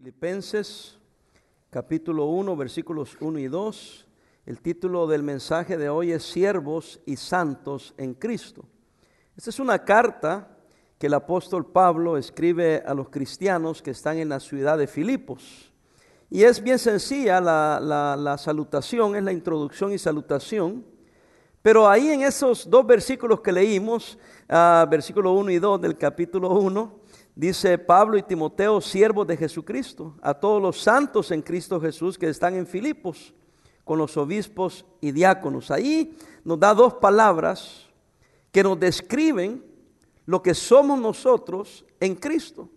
Filipenses capítulo 1 versículos 1 y 2. El título del mensaje de hoy es Siervos y Santos en Cristo. Esta es una carta que el apóstol Pablo escribe a los cristianos que están en la ciudad de Filipos. Y es bien sencilla la, salutación, es la introducción y salutación. Pero ahí en esos dos versículos que leímos, uh, versículo 1 y 2 del capítulo 1, dice Pablo y Timoteo, siervos de Jesucristo, a todos los santos en Cristo Jesús que están en Filipos, con los obispos y diáconos. Ahí nos da dos palabras que nos describen lo que somos nosotros en Cristo.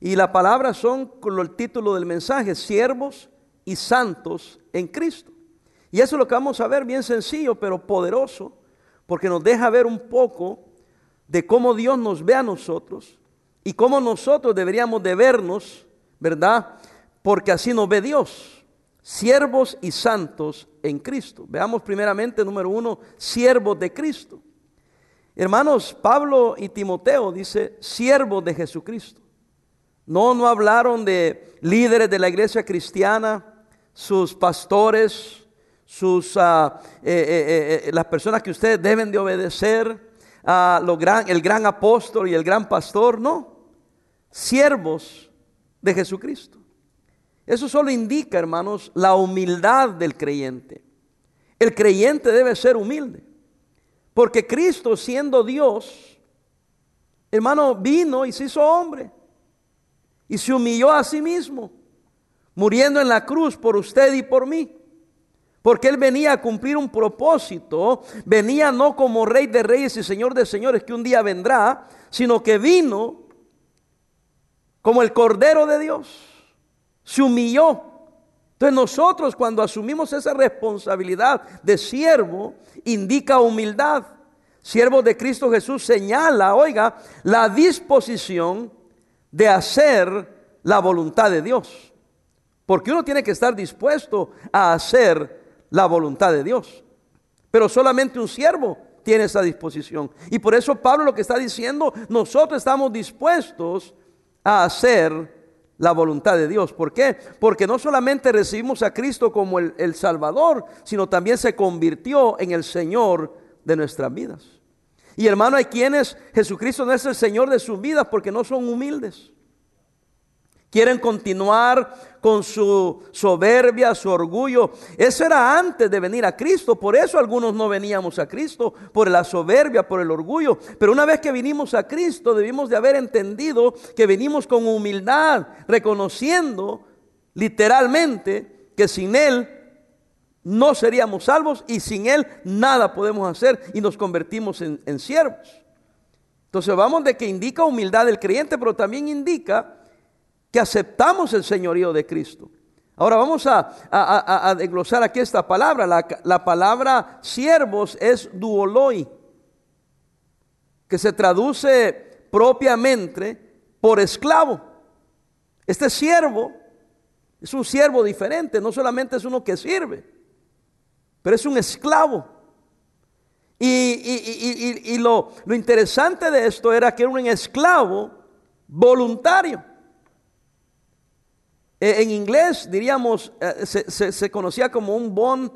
Y la palabra son con el título del mensaje, siervos y santos en Cristo. Y eso es lo que vamos a ver, bien sencillo, pero poderoso, porque nos deja ver un poco de cómo Dios nos ve a nosotros y cómo nosotros deberíamos de vernos, ¿verdad? Porque así nos ve Dios, siervos y santos en Cristo. Veamos primeramente, número uno, siervos de Cristo. Hermanos, Pablo y Timoteo dice, siervos de Jesucristo. No, no hablaron de líderes de la iglesia cristiana, sus pastores, sus, uh, eh, eh, las personas que ustedes deben de obedecer, lo gran, el gran apóstol y el gran pastor, no siervos de Jesucristo. Eso solo indica, hermanos, la humildad del creyente. El creyente debe ser humilde. Porque Cristo, siendo Dios, hermano, vino y se hizo hombre. Y se humilló a sí mismo, muriendo en la cruz por usted y por mí. Porque Él venía a cumplir un propósito. Venía no como rey de reyes y señor de señores que un día vendrá, sino que vino como el Cordero de Dios. Se humilló. Entonces nosotros cuando asumimos esa responsabilidad de siervo, indica humildad. Siervo de Cristo Jesús señala, oiga, la disposición de hacer la voluntad de Dios. Porque uno tiene que estar dispuesto a hacer la voluntad de Dios. Pero solamente un siervo tiene esa disposición. Y por eso Pablo lo que está diciendo, nosotros estamos dispuestos a hacer la voluntad de Dios. ¿Por qué? Porque no solamente recibimos a Cristo como el, el, Salvador, sino también se convirtió en el Señor de nuestras vidas. Y hermano, hay quienes Jesucristo no es el Señor de sus vidas porque no son humildes. Quieren continuar con su soberbia, su orgullo. Eso era antes de venir a Cristo. Por eso algunos no veníamos a Cristo, por la soberbia, por el orgullo. Pero una vez que vinimos a Cristo, debimos de haber entendido que venimos con humildad, reconociendo literalmente que sin Él no seríamos salvos y sin Él nada podemos hacer y nos convertimos en, en siervos. Entonces vamos de que indica humildad del creyente, pero también indica que aceptamos el señorío de Cristo. Ahora vamos a, a, desglosar aquí esta palabra. La, la, palabra siervos es duoloi, que se traduce propiamente por esclavo. Este siervo es un siervo diferente, no solamente es uno que sirve, pero es un esclavo. Y, lo interesante de esto era que era un esclavo voluntario. Eh, en inglés diríamos, eh, se, conocía como un bond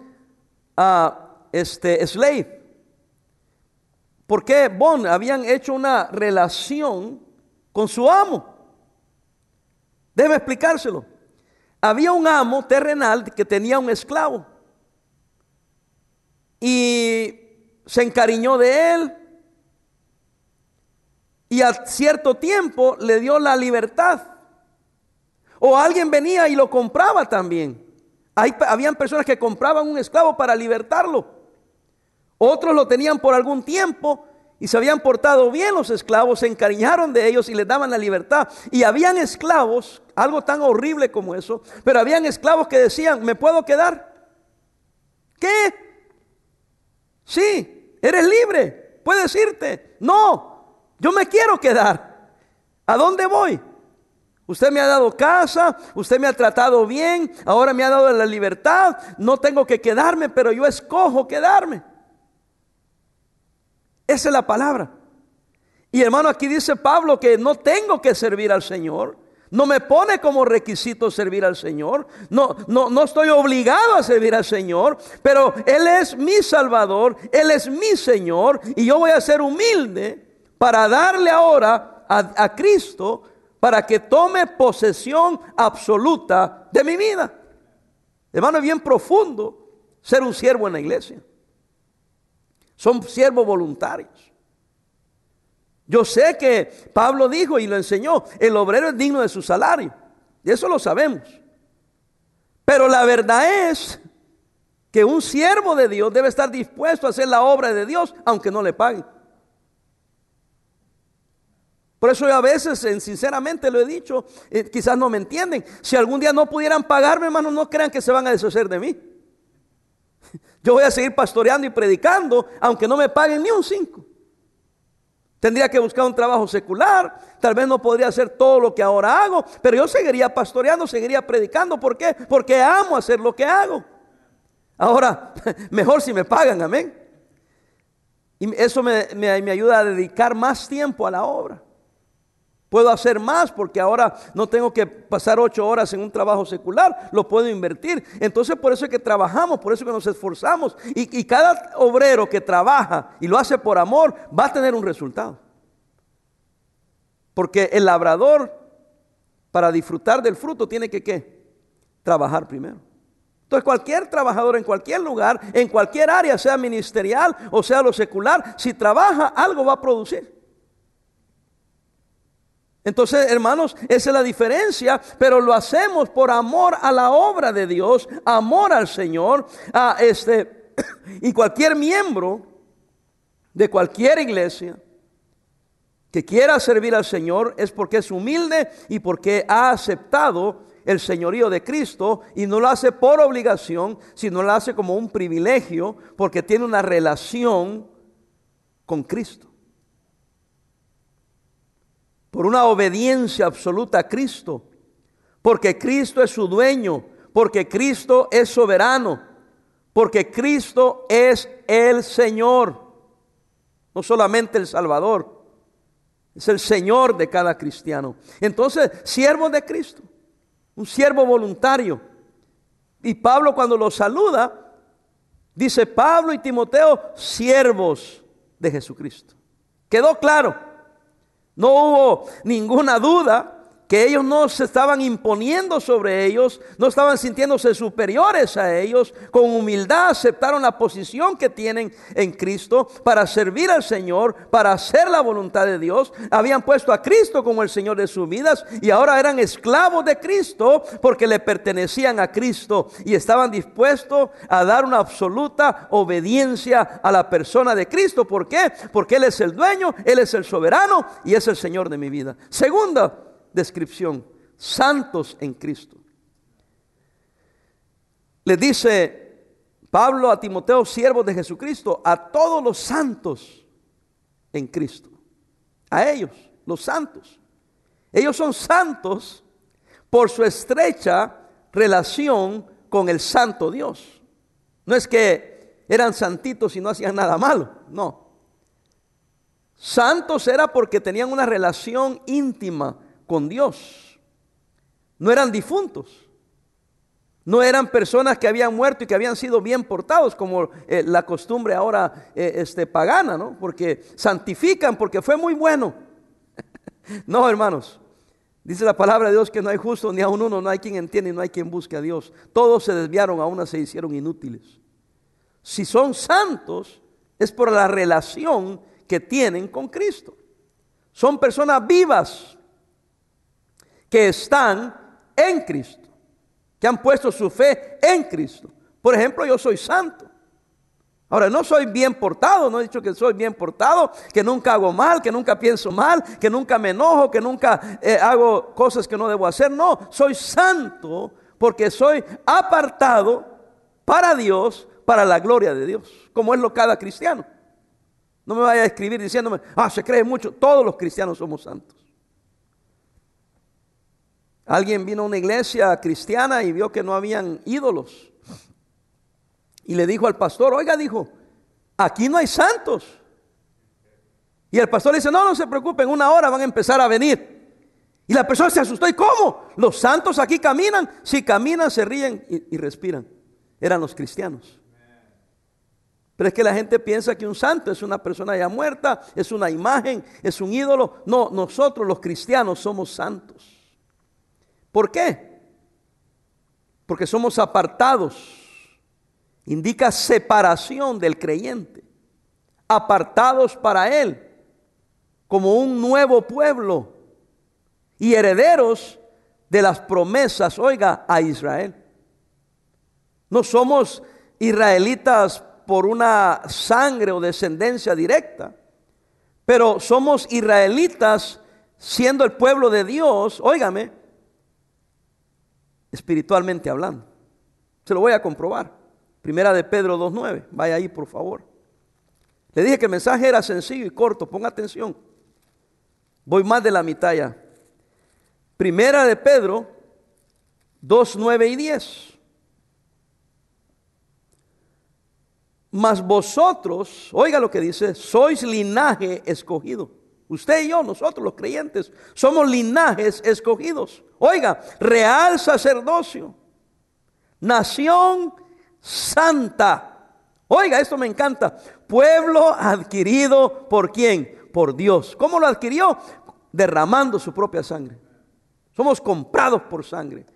uh, este, slave. ¿Por qué bond? Habían hecho una relación con su amo. Debe explicárselo. Había un amo terrenal que tenía un esclavo. Y se encariñó de él. Y a cierto tiempo le dio la libertad. O alguien venía y lo compraba también. Habían personas que compraban un esclavo para libertarlo. Otros lo tenían por algún tiempo y se habían portado bien los esclavos, se encariñaron de ellos y les daban la libertad. Y habían esclavos, algo tan horrible como eso, pero habían esclavos que decían, ¿me puedo quedar? ¿Qué? Sí, eres libre, puedes irte. No, yo me quiero quedar. ¿A dónde voy? Usted me ha dado casa, usted me ha tratado bien, ahora me ha dado la libertad, no tengo que quedarme, pero yo escojo quedarme. Esa es la palabra. Y hermano, aquí dice Pablo que no tengo que servir al Señor, No me pone como requisito servir al Señor. No, no, no estoy obligado a servir al Señor. Pero Él es mi Salvador. Él es mi Señor. Y yo voy a ser humilde para darle ahora a, a Cristo para que tome posesión absoluta de mi vida. Hermano, es bien profundo ser un siervo en la iglesia. Son siervos voluntarios. Yo sé que Pablo dijo y lo enseñó, el obrero es digno de su salario. Y eso lo sabemos. Pero la verdad es que un siervo de Dios debe estar dispuesto a hacer la obra de Dios aunque no le paguen. Por eso yo a veces, sinceramente lo he dicho, eh, quizás no me entienden. Si algún día no pudieran pagarme, hermano, no crean que se van a deshacer de mí. Yo voy a seguir pastoreando y predicando, aunque no me paguen ni un cinco. Tendría que buscar un trabajo secular, tal vez no podría hacer todo lo que ahora hago, pero yo seguiría pastoreando, seguiría predicando. ¿Por qué? Porque amo hacer lo que hago. Ahora, mejor si me pagan, amén. Y eso me, me ayuda a dedicar más tiempo a la obra. Puedo hacer más porque ahora no tengo que pasar ocho horas en un trabajo secular, lo puedo invertir. Entonces por eso es que trabajamos, por eso es que nos esforzamos. Y, cada obrero que trabaja y lo hace por amor va a tener un resultado. Porque el labrador, para disfrutar del fruto, tiene que ¿qué? Trabajar primero. Entonces cualquier trabajador en cualquier lugar, en cualquier área, sea ministerial o sea lo secular, si trabaja, algo va a producir. Entonces, hermanos, esa es la diferencia, pero lo hacemos por amor a la obra de Dios, amor al Señor, a este y cualquier miembro de cualquier iglesia que quiera servir al Señor es porque es humilde y porque ha aceptado el señorío de Cristo y no lo hace por obligación, sino lo hace como un privilegio porque tiene una relación con Cristo por una obediencia absoluta a Cristo, porque Cristo es su dueño, porque Cristo es soberano, porque Cristo es el Señor, no solamente el Salvador, es el Señor de cada cristiano. Entonces, siervo de Cristo, un siervo voluntario. Y Pablo cuando lo saluda, dice Pablo y Timoteo, siervos de Jesucristo. ¿Quedó claro? No hubo ninguna duda que ellos no se estaban imponiendo sobre ellos, no estaban sintiéndose superiores a ellos, con humildad aceptaron la posición que tienen en Cristo para servir al Señor, para hacer la voluntad de Dios. Habían puesto a Cristo como el Señor de sus vidas y ahora eran esclavos de Cristo porque le pertenecían a Cristo y estaban dispuestos a dar una absoluta obediencia a la persona de Cristo. ¿Por qué? Porque Él es el dueño, Él es el soberano y es el Señor de mi vida. Segunda, descripción, santos en Cristo. Le dice Pablo a Timoteo, siervo de Jesucristo, a todos los santos en Cristo. A ellos, los santos. Ellos son santos por su estrecha relación con el santo Dios. No es que eran santitos y no hacían nada malo, no. Santos era porque tenían una relación íntima con Dios. No eran difuntos. No eran personas que habían muerto y que habían sido bien portados, como eh, la costumbre ahora eh, este, pagana, ¿no? Porque santifican, porque fue muy bueno. no, hermanos. Dice la palabra de Dios que no hay justo ni a uno, no hay quien entiende y no hay quien busque a Dios. Todos se desviaron, a una se hicieron inútiles. Si son santos, es por la relación que tienen con Cristo. Son personas vivas, que están en Cristo, que han puesto su fe en Cristo. Por ejemplo, yo soy santo. Ahora, no soy bien portado, no he dicho que soy bien portado, que nunca hago mal, que nunca pienso mal, que nunca me enojo, que nunca eh, hago cosas que no debo hacer. No, soy santo porque soy apartado para Dios, para la gloria de Dios, como es lo cada cristiano. No me vaya a escribir diciéndome, ah, se cree mucho, todos los cristianos somos santos. Alguien vino a una iglesia cristiana y vio que no habían ídolos. Y le dijo al pastor, oiga, dijo, aquí no hay santos. Y el pastor le dice, no, no se preocupen, una hora van a empezar a venir. Y la persona se asustó. ¿Y cómo? Los santos aquí caminan. Si caminan, se ríen y, y respiran. Eran los cristianos. Pero es que la gente piensa que un santo es una persona ya muerta, es una imagen, es un ídolo. No, nosotros los cristianos somos santos. ¿Por qué? Porque somos apartados. Indica separación del creyente. Apartados para Él. Como un nuevo pueblo. Y herederos de las promesas, oiga, a Israel. No somos israelitas por una sangre o descendencia directa, pero somos israelitas siendo el pueblo de Dios, óigame, espiritualmente hablando. Se lo voy a comprobar. Primera de Pedro 2.9, vaya ahí por favor. Le dije que el mensaje era sencillo y corto, ponga atención. Voy más de la mitad ya. Primera de Pedro 2, 9 y 10. Mas vosotros, oiga lo que dice, sois linaje escogido. Usted y yo, nosotros los creyentes, somos linajes escogidos. Oiga, real sacerdocio, nación santa. Oiga, esto me encanta. Pueblo adquirido por quién? Por Dios. ¿Cómo lo adquirió? Derramando su propia sangre. Somos comprados por sangre.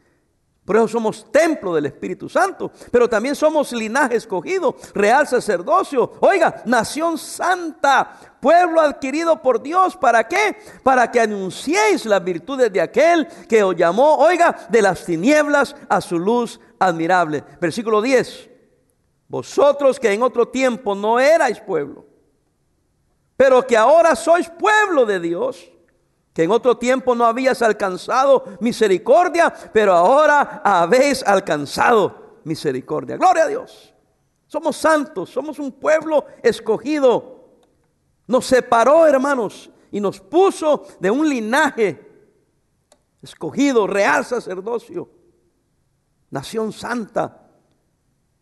Por eso somos templo del Espíritu Santo, pero también somos linaje escogido, real sacerdocio, oiga, nación santa, pueblo adquirido por Dios. ¿Para qué? Para que anunciéis las virtudes de aquel que os llamó, oiga, de las tinieblas a su luz admirable. Versículo 10. Vosotros que en otro tiempo no erais pueblo, pero que ahora sois pueblo de Dios que en otro tiempo no habías alcanzado misericordia, pero ahora habéis alcanzado misericordia. Gloria a Dios. Somos santos, somos un pueblo escogido. Nos separó, hermanos, y nos puso de un linaje escogido, real sacerdocio, nación santa,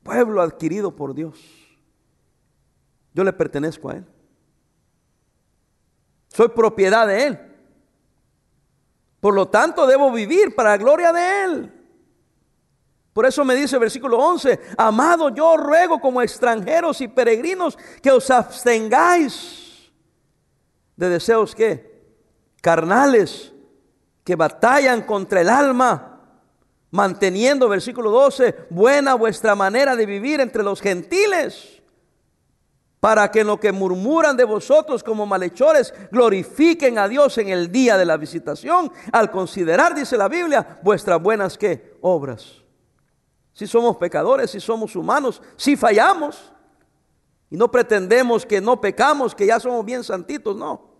pueblo adquirido por Dios. Yo le pertenezco a Él. Soy propiedad de Él. Por lo tanto, debo vivir para la gloria de Él. Por eso me dice el versículo 11, amado, yo ruego como extranjeros y peregrinos que os abstengáis de deseos carnales que batallan contra el alma, manteniendo, versículo 12, buena vuestra manera de vivir entre los gentiles para que lo que murmuran de vosotros como malhechores glorifiquen a Dios en el día de la visitación, al considerar, dice la Biblia, vuestras buenas ¿qué? obras. Si somos pecadores, si somos humanos, si fallamos, y no pretendemos que no pecamos, que ya somos bien santitos, no.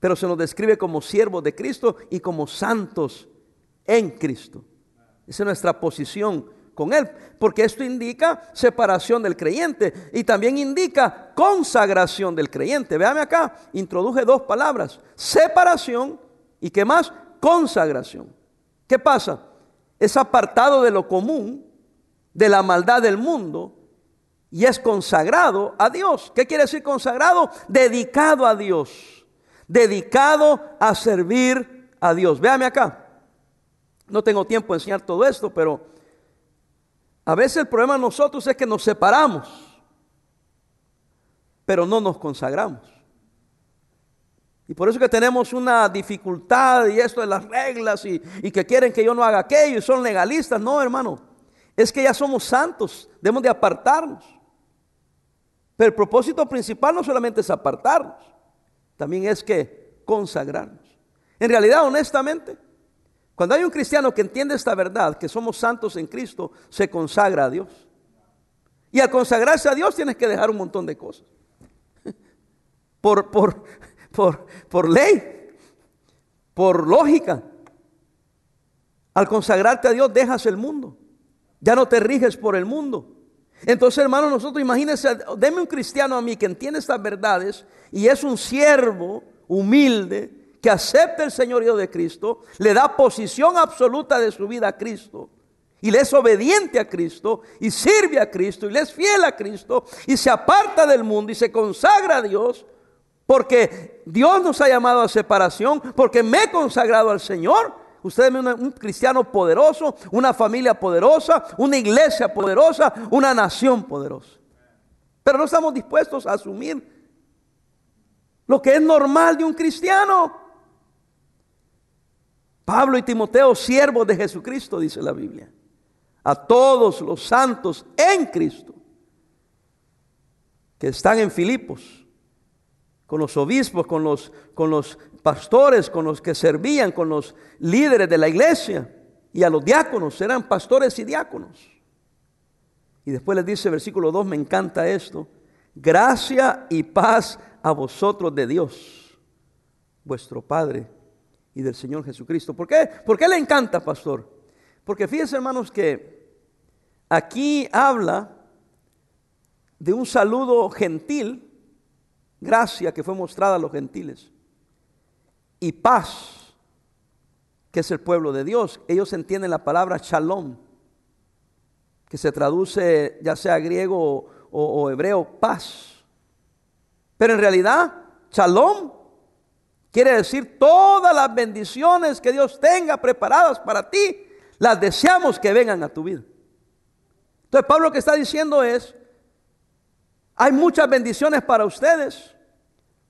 Pero se nos describe como siervos de Cristo y como santos en Cristo. Esa es nuestra posición con Él, porque esto indica separación del creyente y también indica consagración del creyente. Véame acá, introduje dos palabras, separación y qué más, consagración. ¿Qué pasa? Es apartado de lo común, de la maldad del mundo y es consagrado a Dios. ¿Qué quiere decir consagrado? Dedicado a Dios, dedicado a servir a Dios. Véame acá. No tengo tiempo de enseñar todo esto, pero a veces el problema de nosotros es que nos separamos, pero no nos consagramos. Y por eso que tenemos una dificultad y esto de las reglas y, y, que quieren que yo no haga aquello y son legalistas. No, hermano, es que ya somos santos, debemos de apartarnos. Pero el propósito principal no solamente es apartarnos, también es que consagrarnos. En realidad, honestamente, cuando hay un cristiano que entiende esta verdad, que somos santos en Cristo, se consagra a Dios. Y al consagrarse a Dios tienes que dejar un montón de cosas. Por, por, por, por ley, por lógica. Al consagrarte a Dios dejas el mundo. Ya no te riges por el mundo. Entonces, hermano, nosotros imagínense, deme un cristiano a mí que entiende estas verdades y es un siervo humilde, que acepta el señorío de Cristo, le da posición absoluta de su vida a Cristo, y le es obediente a Cristo, y sirve a Cristo, y le es fiel a Cristo, y se aparta del mundo y se consagra a Dios, Porque Dios nos ha llamado a separación, porque me he consagrado al Señor. Usted es un cristiano poderoso, una familia poderosa, una iglesia poderosa, una nación poderosa. Pero no estamos dispuestos a asumir lo que es normal de un cristiano. Pablo y Timoteo, siervos de Jesucristo, dice la Biblia. A todos los santos en Cristo que están en Filipos, con los obispos, con los, con los pastores, con los que servían, con los líderes de la iglesia y a los diáconos, eran pastores y diáconos. Y después les dice, versículo 2, me encanta esto, gracia y paz a vosotros de Dios, vuestro Padre y del Señor Jesucristo. ¿Por qué? ¿Por qué le encanta, pastor? Porque fíjense, hermanos, que aquí habla de un saludo gentil, gracia que fue mostrada a los gentiles, y paz, que es el pueblo de Dios. Ellos entienden la palabra shalom, que se traduce ya sea griego o, o hebreo, paz. Pero en realidad, shalom quiere decir todas las bendiciones que Dios tenga preparadas para ti, las deseamos que vengan a tu vida. Entonces Pablo lo que está diciendo es, hay muchas bendiciones para ustedes,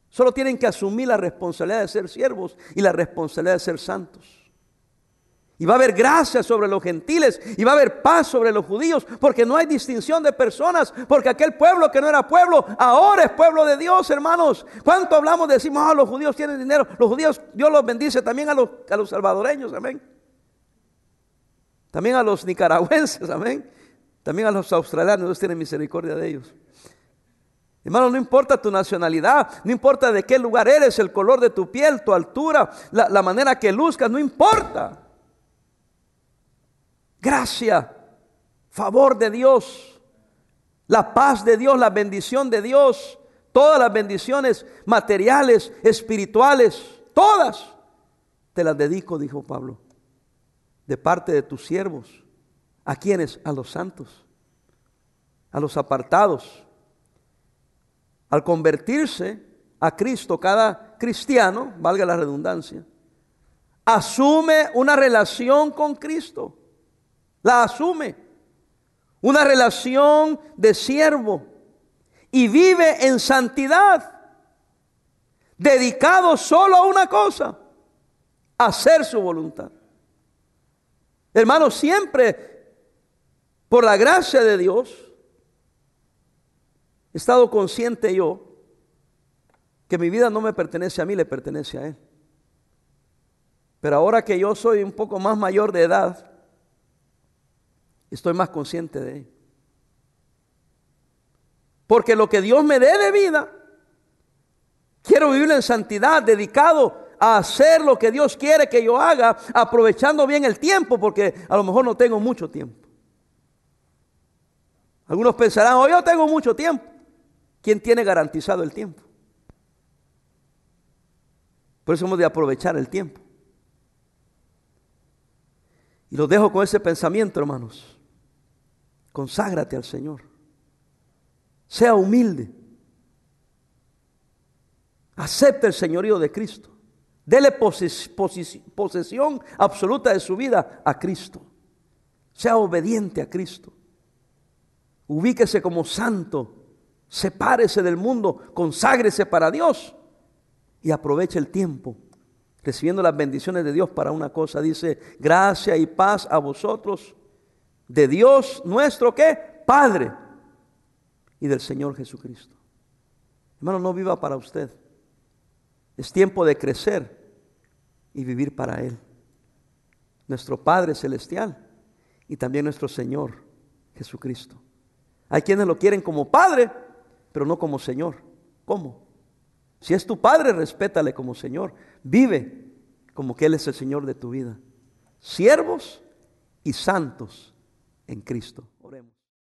solo tienen que asumir la responsabilidad de ser siervos y la responsabilidad de ser santos. Y va a haber gracia sobre los gentiles y va a haber paz sobre los judíos, porque no hay distinción de personas, porque aquel pueblo que no era pueblo, ahora es pueblo de Dios, hermanos. ¿Cuánto hablamos? Decimos, ah, los judíos tienen dinero, los judíos, Dios los bendice también a los, salvadoreños, amén. También a los nicaragüenses, amén. También a los australianos, Dios tiene misericordia de ellos. Hermano, no importa tu nacionalidad, no importa de qué lugar eres, el color de tu piel, tu altura, la manera que luzcas, no importa gracia, favor de Dios, la paz de Dios, la bendición de Dios, todas las bendiciones materiales, espirituales, todas te las dedico, dijo Pablo, de parte de tus siervos. ¿A quienes? A los santos, a los apartados. Al convertirse a Cristo, cada cristiano, valga la redundancia, asume una relación con Cristo la asume. Una relación de siervo. Y vive en santidad. Dedicado solo a una cosa. Hacer su voluntad. Hermano, siempre, por la gracia de Dios, he estado consciente yo que mi vida no me pertenece a mí, le pertenece a Él. Pero ahora que yo soy un poco más mayor de edad, estoy más consciente de él. Porque lo que Dios me dé de vida, quiero vivir en santidad, dedicado a hacer lo que Dios quiere que yo haga, aprovechando bien el tiempo, porque a lo mejor no tengo mucho tiempo. Algunos pensarán, oh, yo tengo mucho tiempo. ¿Quién tiene garantizado el tiempo? Por eso hemos de aprovechar el tiempo. Y los dejo con ese pensamiento, hermanos. Conságrate al Señor. Sea humilde. Acepte el señorío de Cristo. Dele posesión absoluta de su vida a Cristo. Sea obediente a Cristo. Ubíquese como santo. Sepárese del mundo. Conságrese para Dios. Y aproveche el tiempo recibiendo las bendiciones de Dios para una cosa. Dice, gracia y paz a vosotros de Dios nuestro ¿qué? Padre y del Señor Jesucristo. Hermano, no viva para usted. Es tiempo de crecer y vivir para Él. Nuestro Padre Celestial y también nuestro Señor Jesucristo. Hay quienes lo quieren como Padre, pero no como Señor. ¿Cómo? Si es tu Padre, respétale como Señor. Vive como que Él es el Señor de tu vida. Siervos y santos en Cristo.